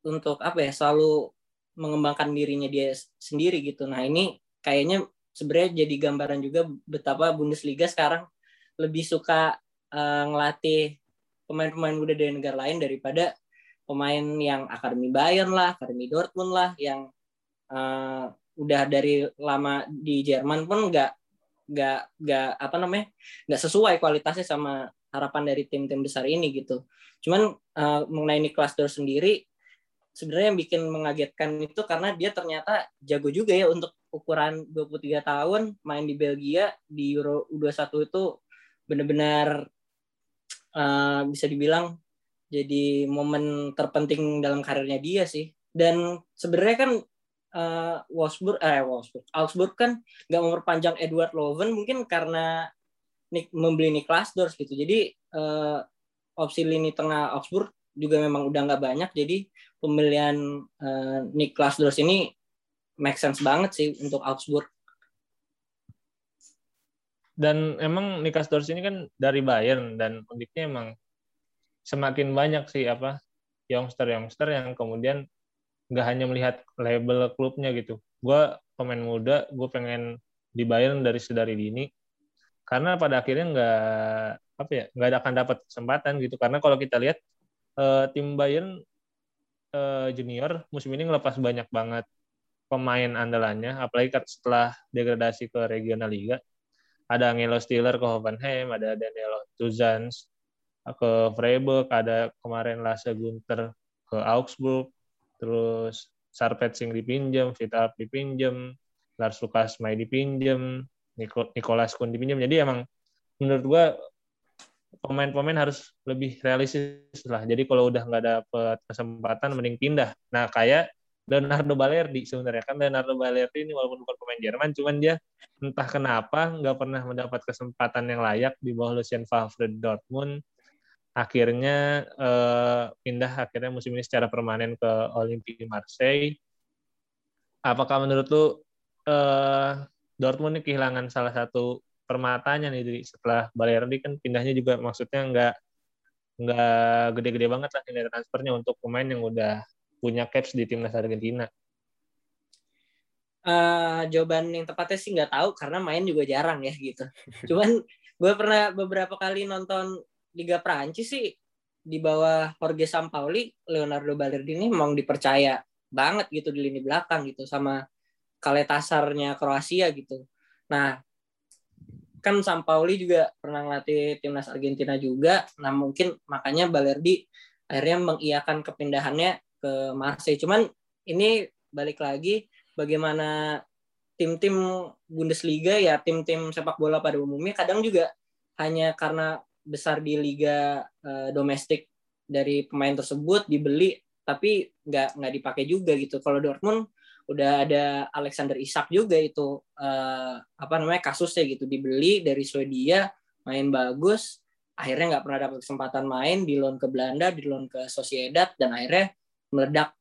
untuk apa ya selalu mengembangkan dirinya dia sendiri gitu. Nah ini kayaknya sebenarnya jadi gambaran juga betapa Bundesliga sekarang lebih suka uh, ngelatih pemain-pemain muda dari negara lain daripada pemain yang akademi Bayern lah, akademi Dortmund lah, yang uh, udah dari lama di Jerman pun nggak nggak nggak apa namanya nggak sesuai kualitasnya sama harapan dari tim-tim besar ini gitu. Cuman uh, mengenai Niklas Dor sendiri sebenarnya yang bikin mengagetkan itu karena dia ternyata jago juga ya untuk ukuran 23 tahun main di Belgia di Euro U21 itu benar-benar uh, bisa dibilang jadi momen terpenting dalam karirnya dia sih. Dan sebenarnya kan uh, Wolfsburg, eh Wolfsburg, Augsburg kan nggak memperpanjang Edward Loven mungkin karena Nick, membeli Niklas Dors gitu. Jadi uh, opsi lini tengah Augsburg juga memang udah nggak banyak. Jadi pemilihan uh, Niklas Dors ini make sense banget sih untuk Augsburg. Dan emang Niklas Dors ini kan dari Bayern dan uniknya emang semakin banyak sih apa youngster-youngster yang kemudian nggak hanya melihat label klubnya gitu. Gue pemain muda, gue pengen di Bayern dari sedari dini. Karena pada akhirnya nggak apa ya nggak akan dapat kesempatan gitu. Karena kalau kita lihat uh, tim Bayern uh, junior musim ini ngelepas banyak banget pemain andalannya, apalagi setelah degradasi ke regional liga. Ada Angelo Stiller ke Hoffenheim, ada Daniel Tuzans ke Freiburg, ada kemarin Lasse Gunter ke Augsburg, terus Sarpet Singh dipinjam, Vital dipinjam, Lars Lukas May dipinjam, Nicolas Kun dipinjam. Jadi emang menurut gua pemain-pemain harus lebih realistis lah. Jadi kalau udah nggak dapet kesempatan, mending pindah. Nah kayak Leonardo Balerdi sebenarnya kan Leonardo Balerdi ini walaupun bukan pemain Jerman, cuman dia entah kenapa nggak pernah mendapat kesempatan yang layak di bawah Lucien Favre Dortmund. Akhirnya eh, pindah akhirnya musim ini secara permanen ke Olympique Marseille. Apakah menurut lu eh, Dortmund ini kehilangan salah satu permatanya nih setelah Balerdi kan pindahnya juga maksudnya nggak nggak gede-gede banget lah nilai transfernya untuk pemain yang udah punya caps di timnas Argentina? Uh, jawaban yang tepatnya sih nggak tahu karena main juga jarang ya gitu. Cuman gue pernah beberapa kali nonton Liga Prancis sih di bawah Jorge Sampaoli, Leonardo Balerdi ini memang dipercaya banget gitu di lini belakang gitu sama Kaletasarnya Kroasia gitu. Nah, kan Sampaoli juga pernah ngelatih timnas Argentina juga. Nah, mungkin makanya Balerdi akhirnya mengiakan kepindahannya ke Marseille. Cuman ini balik lagi bagaimana tim-tim Bundesliga ya tim-tim sepak bola pada umumnya kadang juga hanya karena besar di liga uh, domestik dari pemain tersebut dibeli tapi nggak nggak dipakai juga gitu. Kalau Dortmund udah ada Alexander Isak juga itu uh, apa namanya kasusnya gitu dibeli dari Swedia main bagus akhirnya nggak pernah dapat kesempatan main di loan ke Belanda di loan ke Sociedad dan akhirnya meledak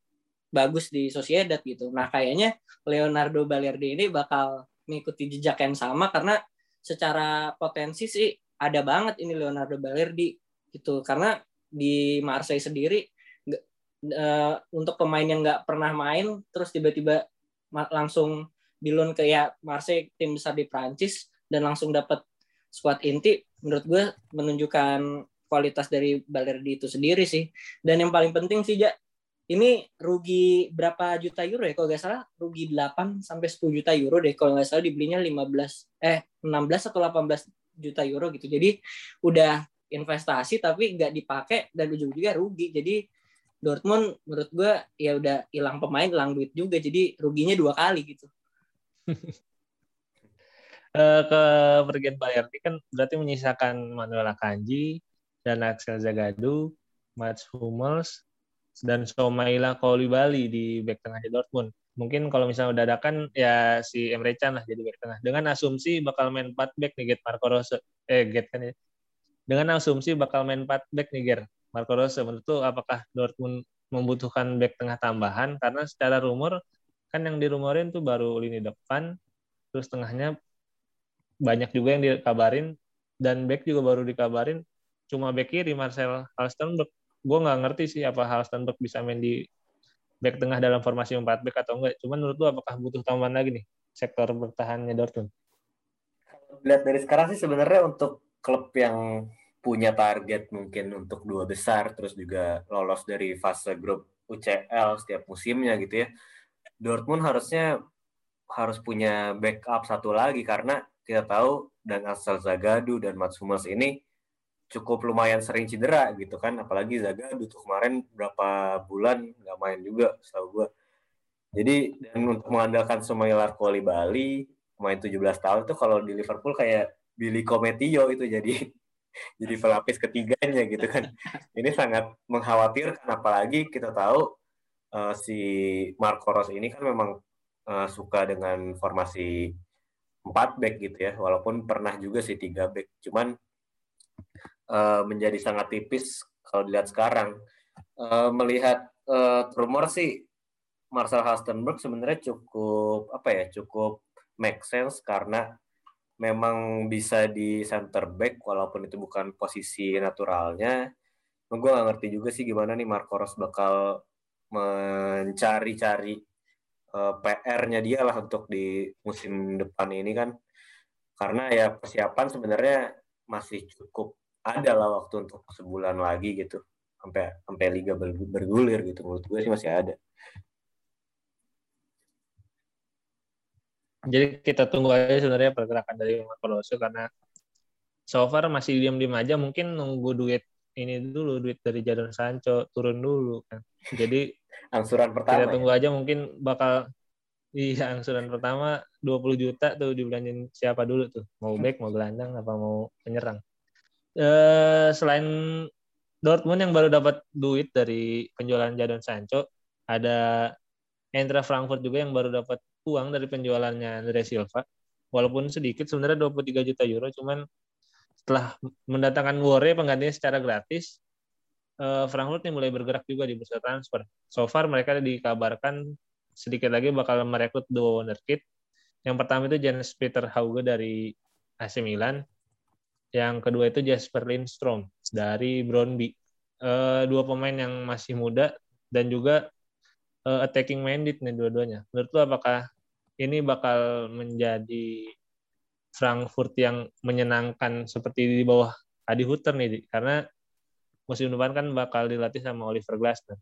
bagus di Sociedad gitu. Nah kayaknya Leonardo Balerdi ini bakal mengikuti jejak yang sama karena secara potensi sih ada banget ini Leonardo Balerdi gitu. Karena di Marseille sendiri uh, untuk pemain yang nggak pernah main terus tiba-tiba langsung di loan ke ya Marseille tim besar di Prancis dan langsung dapat squad inti menurut gue menunjukkan kualitas dari Balerdi itu sendiri sih. Dan yang paling penting sih ja ini rugi berapa juta euro ya kalau nggak salah? Rugi 8 sampai 10 juta euro deh kalau nggak salah dibelinya 15 eh 16 atau 18 juta euro gitu. Jadi udah investasi tapi nggak dipakai dan ujung-ujungnya rugi. Jadi Dortmund menurut gue ya udah hilang pemain hilang duit juga. Jadi ruginya dua kali gitu. Uh, ke pergian Bayern ini kan berarti menyisakan Manuel Akanji dan Axel Zagadou Mats Hummels dan Somaila Bali di back tengahnya Dortmund. Mungkin kalau misalnya udah ada kan ya si Emre Can lah jadi back tengah. Dengan asumsi bakal main 4 back nih Get Marco Rose. Eh Get kan ya. Dengan asumsi bakal main 4 back nih Ger. Marco Rose menurut tuh apakah Dortmund membutuhkan back tengah tambahan karena secara rumor kan yang dirumorin tuh baru lini depan terus tengahnya banyak juga yang dikabarin dan back juga baru dikabarin cuma back kiri Marcel Halstenberg gue nggak ngerti sih apa hal Stanberg bisa main di back tengah dalam formasi 4 back atau enggak. Cuman menurut lu apakah butuh tambahan lagi nih sektor bertahannya Dortmund? Lihat dari sekarang sih sebenarnya untuk klub yang punya target mungkin untuk dua besar terus juga lolos dari fase grup UCL setiap musimnya gitu ya. Dortmund harusnya harus punya backup satu lagi karena kita tahu dan asal Zagadu dan Mats Hummels ini cukup lumayan sering cedera gitu kan apalagi Zaga butuh kemarin berapa bulan nggak main juga setahu gue jadi dan untuk mengandalkan Sumaylar Kuali Bali pemain 17 tahun itu kalau di Liverpool kayak Billy Cometio itu jadi jadi pelapis ketiganya gitu kan. Ini sangat mengkhawatirkan apalagi kita tahu uh, si Marco Ros ini kan memang uh, suka dengan formasi 4 back gitu ya walaupun pernah juga sih tiga back cuman uh, menjadi sangat tipis kalau dilihat sekarang. Uh, melihat uh, rumor sih Marcel Halstenberg sebenarnya cukup apa ya cukup make sense karena memang bisa di center back walaupun itu bukan posisi naturalnya gue gak ngerti juga sih gimana nih Marco Ros bakal mencari-cari uh, PR-nya dia lah untuk di musim depan ini kan karena ya persiapan sebenarnya masih cukup ada lah waktu untuk sebulan lagi gitu sampai sampai liga bergulir gitu menurut gue sih masih ada. Jadi kita tunggu aja sebenarnya pergerakan dari Marco Rossi karena so far masih diam-diam aja mungkin nunggu duit ini dulu duit dari Jadon Sancho turun dulu kan. Jadi angsuran pertama. Kita ya? tunggu ya? aja mungkin bakal iya angsuran pertama 20 juta tuh dibelanjin siapa dulu tuh. Mau back, mau gelandang apa mau penyerang. Eh selain Dortmund yang baru dapat duit dari penjualan Jadon Sancho, ada Eintracht Frankfurt juga yang baru dapat uang dari penjualannya Andre Silva. Walaupun sedikit sebenarnya 23 juta euro, cuman setelah mendatangkan Wore penggantinya secara gratis, uh, Frankfurt ini mulai bergerak juga di bursa transfer. So far mereka dikabarkan sedikit lagi bakal merekrut dua wonderkid. Yang pertama itu Jens Peter Hauge dari AC Milan. Yang kedua itu Jasper Lindstrom dari Brøndby. Uh, dua pemain yang masih muda dan juga uh, attacking minded nih dua-duanya. Menurut lu apakah ini bakal menjadi Frankfurt yang menyenangkan seperti di bawah Adi Hutter nih, karena musim depan kan bakal dilatih sama Oliver Glasner.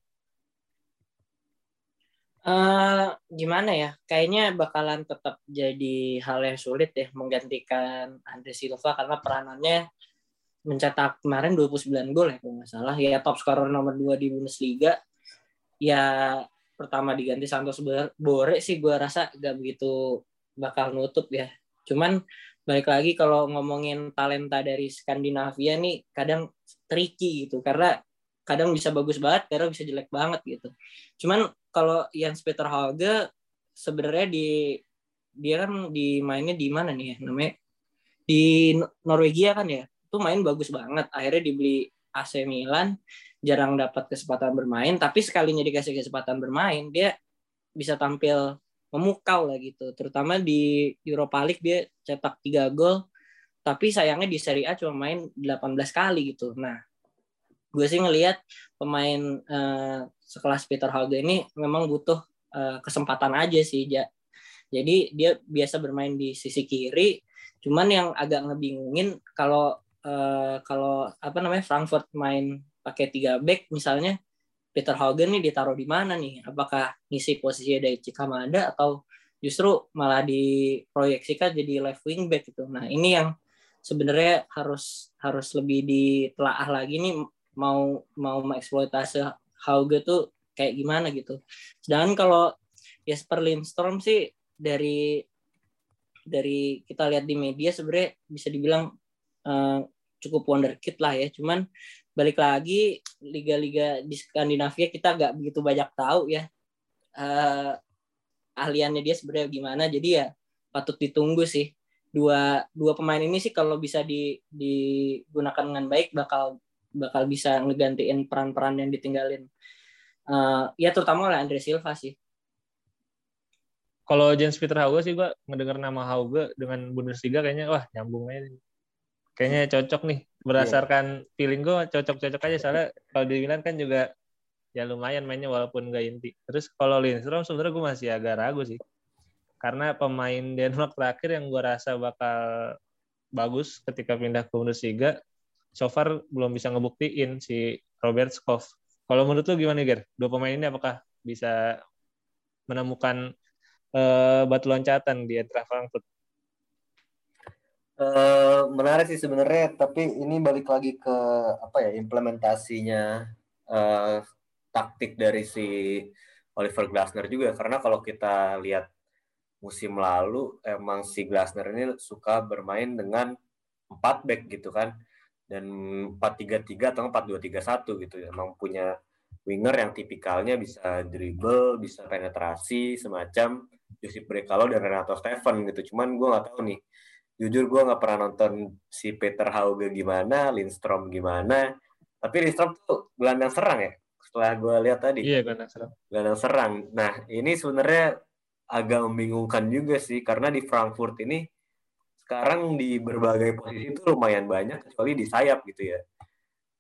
Uh, gimana ya? Kayaknya bakalan tetap jadi hal yang sulit ya menggantikan Andre Silva karena peranannya mencetak kemarin 29 gol ya kalau nggak salah. Ya top scorer nomor 2 di Bundesliga. Ya pertama diganti Santos Bore sih gue rasa gak begitu bakal nutup ya Cuman balik lagi kalau ngomongin talenta dari Skandinavia nih kadang tricky gitu karena kadang bisa bagus banget, kadang bisa jelek banget gitu. Cuman kalau yang Peter Hauge sebenarnya di dia kan di di mana nih ya? Namanya di Norwegia kan ya? Itu main bagus banget. Akhirnya dibeli AC Milan jarang dapat kesempatan bermain. Tapi sekalinya dikasih kesempatan bermain dia bisa tampil memukau lah gitu. Terutama di Europa League dia cetak 3 gol, tapi sayangnya di Serie A cuma main 18 kali gitu. Nah, gue sih ngelihat pemain uh, sekelas Peter Hauge ini memang butuh uh, kesempatan aja sih, ja. Jadi dia biasa bermain di sisi kiri, cuman yang agak ngebingungin kalau uh, kalau apa namanya Frankfurt main pakai tiga back misalnya Peter Hogan nih ditaruh di mana nih? Apakah ngisi posisi dari Cikamada atau justru malah diproyeksikan jadi left wing back gitu. Nah, ini yang sebenarnya harus harus lebih ditelaah lagi nih mau mau mengeksploitasi Hauge tuh kayak gimana gitu. Sedangkan kalau Jesper Lindstrom sih dari dari kita lihat di media sebenarnya bisa dibilang uh, cukup wonderkid lah ya. Cuman balik lagi liga-liga di Skandinavia kita nggak begitu banyak tahu ya uh, ahliannya dia sebenarnya gimana jadi ya patut ditunggu sih dua dua pemain ini sih kalau bisa di, digunakan dengan baik bakal bakal bisa ngegantiin peran-peran yang ditinggalin uh, ya terutama oleh Andre Silva sih kalau James Peter Hauge sih gua ngedengar nama Hauge dengan Bundesliga kayaknya wah nyambung aja kayaknya cocok nih berdasarkan yeah. feeling gue cocok-cocok aja soalnya kalau di Milan kan juga ya lumayan mainnya walaupun gak inti. Terus kalau Lindstrom sebenarnya gue masih agak ragu sih. Karena pemain Denmark terakhir yang gue rasa bakal bagus ketika pindah ke Bundesliga, so far belum bisa ngebuktiin si Robert Skov. Kalau menurut lu gimana, Ger? Dua pemain ini apakah bisa menemukan uh, batu loncatan di Eintracht Frankfurt? Uh, menarik sih sebenarnya, tapi ini balik lagi ke apa ya implementasinya uh, taktik dari si Oliver Glasner juga. Karena kalau kita lihat musim lalu, emang si Glasner ini suka bermain dengan empat back gitu kan, dan empat tiga tiga atau empat dua tiga satu gitu. Emang punya winger yang tipikalnya bisa dribble, bisa penetrasi, semacam Josip Brekalo dan Renato Steven gitu. Cuman gue nggak tahu nih jujur gue nggak pernah nonton si Peter Hauge gimana, Lindstrom gimana. Tapi Lindstrom tuh gelandang serang ya. Setelah gue lihat tadi. Iya gelandang serang. Gelandang serang. Nah ini sebenarnya agak membingungkan juga sih karena di Frankfurt ini sekarang di berbagai posisi itu lumayan banyak kecuali di sayap gitu ya.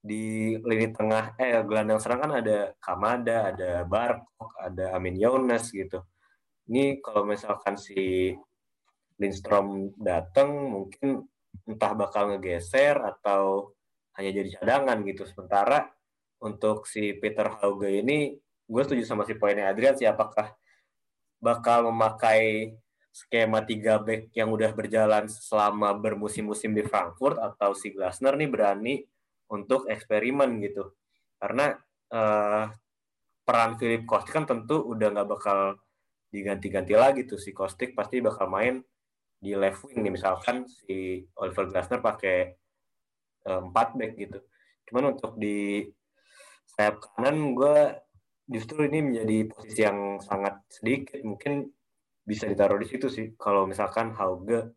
di lini tengah eh gelandang serang kan ada Kamada, ada Barkok, ada Amin Yones gitu. Ini kalau misalkan si Lindstrom datang mungkin entah bakal ngegeser atau hanya jadi cadangan gitu. Sementara untuk si Peter Hauge ini gue setuju sama si poinnya Adrian sih apakah bakal memakai skema tiga back yang udah berjalan selama bermusim-musim di Frankfurt atau si Glasner nih berani untuk eksperimen gitu. Karena uh, peran Philip Kostik kan tentu udah nggak bakal diganti-ganti lagi tuh. Si Kostik pasti bakal main di left wing nih. Misalkan si Oliver Glasner pakai eh, empat back gitu. Cuman untuk di sayap kanan gue justru ini menjadi posisi yang sangat sedikit. Mungkin bisa ditaruh di situ sih kalau misalkan Hauge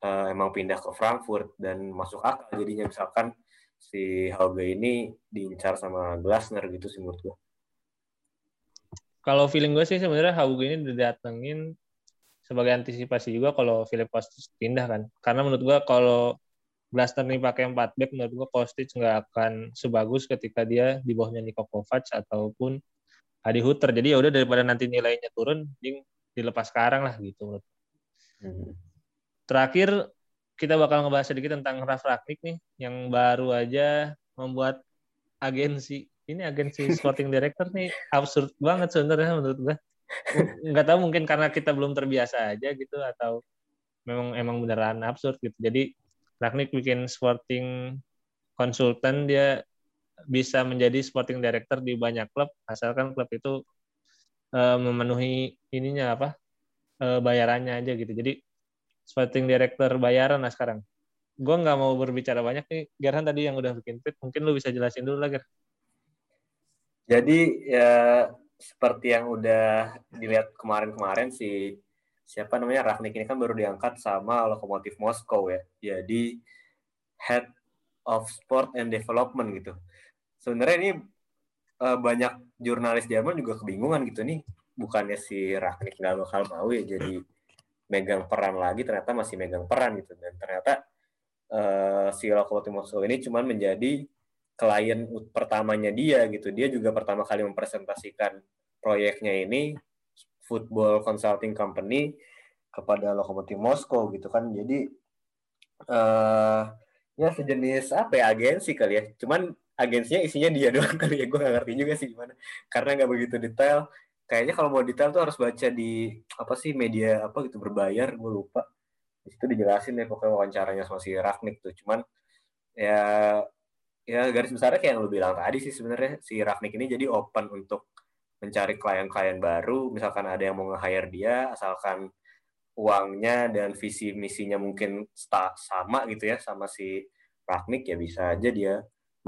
uh, emang pindah ke Frankfurt dan masuk akal jadinya misalkan si Hauge ini diincar sama Glasner gitu sih menurut gue. Kalau feeling gue sih sebenarnya Hauge ini didatengin sebagai antisipasi juga kalau Philip Kostic pindah kan. Karena menurut gue kalau Glasner nih pakai 4 back menurut gue Kostic nggak akan sebagus ketika dia di bawahnya Niko Kovac ataupun Adi Huter. Jadi ya udah daripada nanti nilainya turun, dilepas sekarang lah gitu menurut. Hmm. Terakhir kita bakal ngebahas sedikit tentang Raf Ragnik nih yang baru aja membuat agensi ini agensi sporting director nih absurd banget sebenarnya menurut gue nggak tahu mungkin karena kita belum terbiasa aja gitu atau memang emang beneran absurd gitu jadi Ragnik bikin sporting konsultan dia bisa menjadi sporting director di banyak klub asalkan klub itu uh, memenuhi ininya apa uh, bayarannya aja gitu jadi sporting director bayaran lah sekarang. Gue nggak mau berbicara banyak nih. Gerhan tadi yang udah bikin tweet, mungkin lu bisa jelasin dulu lagi. Jadi ya seperti yang udah dilihat kemarin-kemarin si siapa namanya Ragnik ini kan baru diangkat sama Lokomotif Moskow ya. Jadi Head of Sport and Development gitu. Sebenarnya ini uh, banyak jurnalis Jerman juga kebingungan gitu nih. Bukannya si Ragnik nggak bakal mau ya jadi megang peran lagi ternyata masih megang peran gitu. Dan ternyata uh, si Lokomotif Moskow ini cuma menjadi klien pertamanya dia gitu. Dia juga pertama kali mempresentasikan proyeknya ini football consulting company kepada Lokomotif Moskow gitu kan. Jadi uh, ya sejenis apa ya agensi kali ya. Cuman agensinya isinya dia doang kali ya gue gak ngerti juga sih gimana. Karena nggak begitu detail. Kayaknya kalau mau detail tuh harus baca di apa sih media apa gitu berbayar gue lupa. Di situ dijelasin deh pokoknya wawancaranya sama si Ragnik tuh. Cuman ya ya garis besarnya kayak yang lu bilang tadi sih sebenarnya. Si Ragnik ini jadi open untuk mencari klien-klien baru. Misalkan ada yang mau nge-hire dia asalkan uangnya dan visi misinya mungkin sama gitu ya sama si Ragnik ya bisa aja dia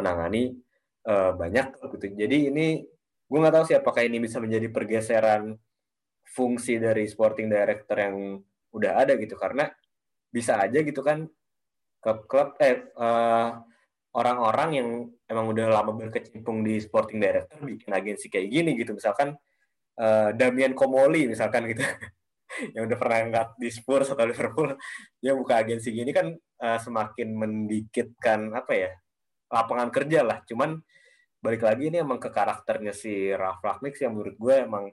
menangani uh, banyak gitu. Jadi ini gue nggak tahu sih apakah ini bisa menjadi pergeseran fungsi dari sporting director yang udah ada gitu. Karena bisa aja gitu kan klub-klub eh uh, orang-orang yang emang udah lama berkecimpung di sporting director bikin agensi kayak gini gitu. Misalkan uh, Damian Komoli misalkan gitu. Yang udah pernah nggak di Spurs atau Liverpool dia buka agensi gini kan uh, semakin mendikitkan apa ya lapangan kerja lah. Cuman balik lagi ini emang ke karakternya si Ralf Ragnick yang menurut gue emang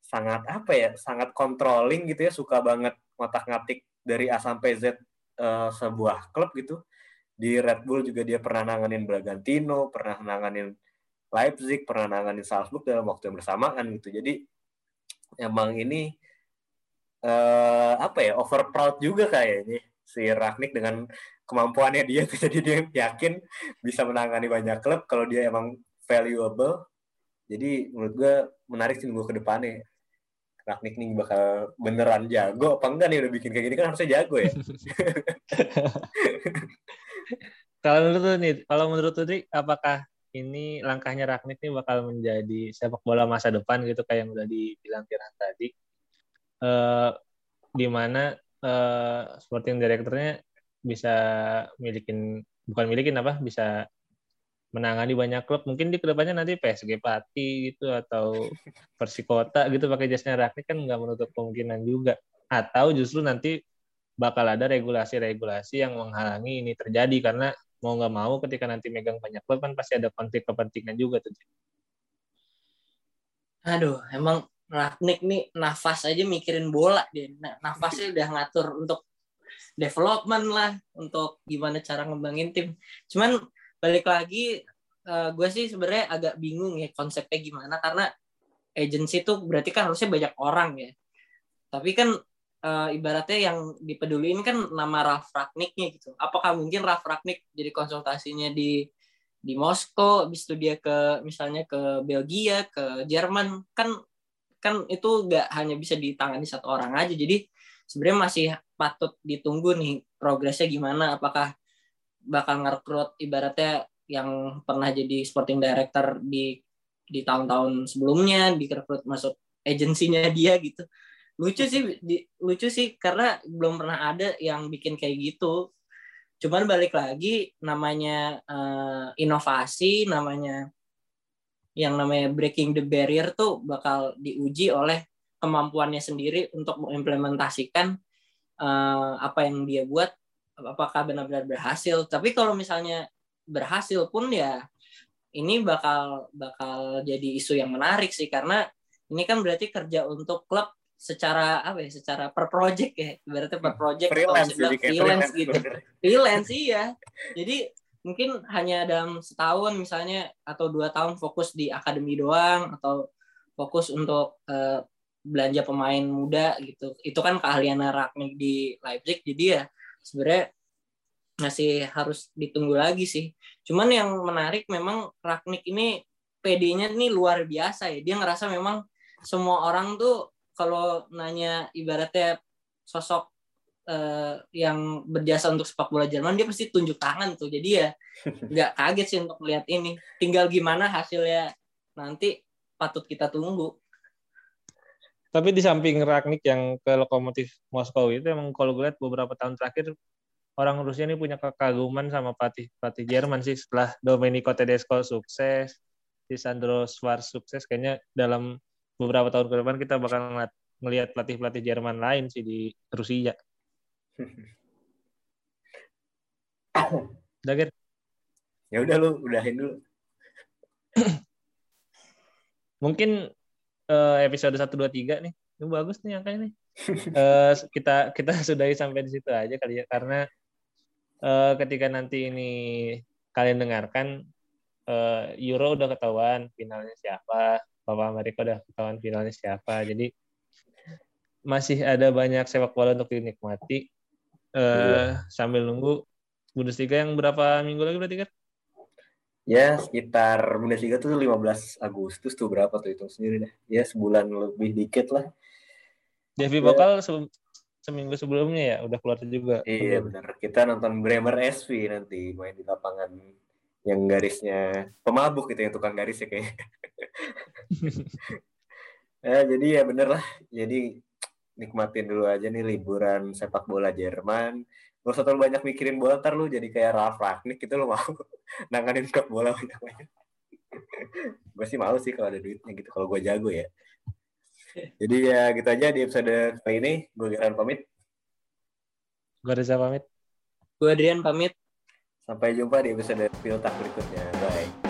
sangat apa ya sangat controlling gitu ya. Suka banget ngotak ngatik dari A sampai Z uh, sebuah klub gitu. Di Red Bull juga dia pernah nanganin Bragantino pernah nanganin Leipzig pernah nanganin Salzburg dalam waktu yang bersamaan gitu. Jadi emang ini uh, apa ya over proud juga kayaknya si Ragnick dengan kemampuannya dia jadi dia yakin bisa menangani banyak klub kalau dia emang valuable. Jadi menurut gue menarik sih nunggu ke depannya. Ragnik nih bakal beneran jago apa enggak nih udah bikin kayak gini kan harusnya jago ya? Kalau menurut lu nih kalau menurut lu apakah ini langkahnya Ragnik nih bakal menjadi sepak bola masa depan gitu kayak yang udah dibilang Kiran tadi? Uh, di mana uh, sporting directornya bisa milikin bukan milikin apa bisa menangani banyak klub. Mungkin di ke depannya nanti PSG Pati gitu atau Persikota gitu pakai jasnya Ragnik kan nggak menutup kemungkinan juga. Atau justru nanti bakal ada regulasi-regulasi yang menghalangi ini terjadi. Karena mau nggak mau ketika nanti megang banyak klub kan pasti ada konflik kepentingan juga tuh. Aduh, emang Ragnik nih nafas aja mikirin bola dia. Nah, nafasnya udah ngatur untuk development lah, untuk gimana cara ngembangin tim. Cuman balik lagi, uh, gue sih sebenarnya agak bingung ya konsepnya gimana karena agency itu berarti kan harusnya banyak orang ya. Tapi kan uh, ibaratnya yang dipeduliin kan nama Ralf Ragniknya gitu. Apakah mungkin Ralf Ragnik jadi konsultasinya di di Moskow, habis itu dia ke misalnya ke Belgia, ke Jerman, kan kan itu nggak hanya bisa ditangani satu orang aja. Jadi sebenarnya masih patut ditunggu nih progresnya gimana. Apakah bakal ngerekrut ibaratnya yang pernah jadi sporting director di di tahun-tahun sebelumnya direkrut masuk agensinya dia gitu lucu sih di, lucu sih karena belum pernah ada yang bikin kayak gitu cuman balik lagi namanya uh, inovasi namanya yang namanya breaking the barrier tuh bakal diuji oleh kemampuannya sendiri untuk mengimplementasikan uh, apa yang dia buat apakah benar-benar berhasil. Tapi kalau misalnya berhasil pun ya ini bakal bakal jadi isu yang menarik sih. Karena ini kan berarti kerja untuk klub secara apa ya secara per project ya. Berarti per project freelance, freelance, freelance gitu. freelance iya. Jadi mungkin hanya dalam setahun misalnya atau dua tahun fokus di akademi doang atau fokus untuk uh, belanja pemain muda gitu. Itu kan keahlian Ragnik di Leipzig jadi ya sebenarnya masih harus ditunggu lagi sih. Cuman yang menarik memang Ragnik ini PD-nya ini luar biasa ya. Dia ngerasa memang semua orang tuh kalau nanya ibaratnya sosok uh, yang berjasa untuk sepak bola Jerman dia pasti tunjuk tangan tuh. Jadi ya nggak kaget sih untuk melihat ini. Tinggal gimana hasilnya. Nanti patut kita tunggu. Tapi di samping Ragnik yang ke Lokomotif Moskow itu emang kalau gue lihat beberapa tahun terakhir orang Rusia ini punya kekaguman sama pelatih pelatih Jerman sih. Setelah Domenico Tedesco sukses, si Sandro Schwarz sukses, kayaknya dalam beberapa tahun ke depan kita bakal ngeliat, pelatih-pelatih Jerman lain sih di Rusia. Udah gitu. Ya udah lu udahin dulu. Mungkin uh, episode 1 2 3 nih. Ini bagus nih angkanya nih. uh, kita kita sudahi sampai di situ aja kali ya karena uh, ketika nanti ini kalian dengarkan uh, Euro udah ketahuan finalnya siapa, Copa Amerika udah ketahuan finalnya siapa. Jadi masih ada banyak sepak bola untuk dinikmati uh, sambil nunggu Bundesliga yang berapa minggu lagi berarti kan? Ya, sekitar Bundesliga tuh 15 Agustus tuh berapa tuh hitung sendiri deh. Ya, sebulan lebih dikit lah. Devi ya. Bakal se seminggu sebelumnya ya udah keluar juga. Iya, benar. Kita nonton Bremer SV nanti main di lapangan yang garisnya pemabuk gitu yang tukang garis ya kayaknya. ya, jadi ya bener lah. Jadi nikmatin dulu aja nih liburan sepak bola Jerman. Gak usah terlalu banyak mikirin bola, ntar lu jadi kayak Ralf Ragnik gitu lo mau nanganin klub bola banyak-banyak. gue sih mau sih kalau ada duitnya gitu, kalau gue jago ya. Jadi ya gitu aja di episode kali ini. Gue Geran pamit. Gue Reza pamit. Gue Adrian pamit. Sampai jumpa di episode Piltak berikutnya. Bye.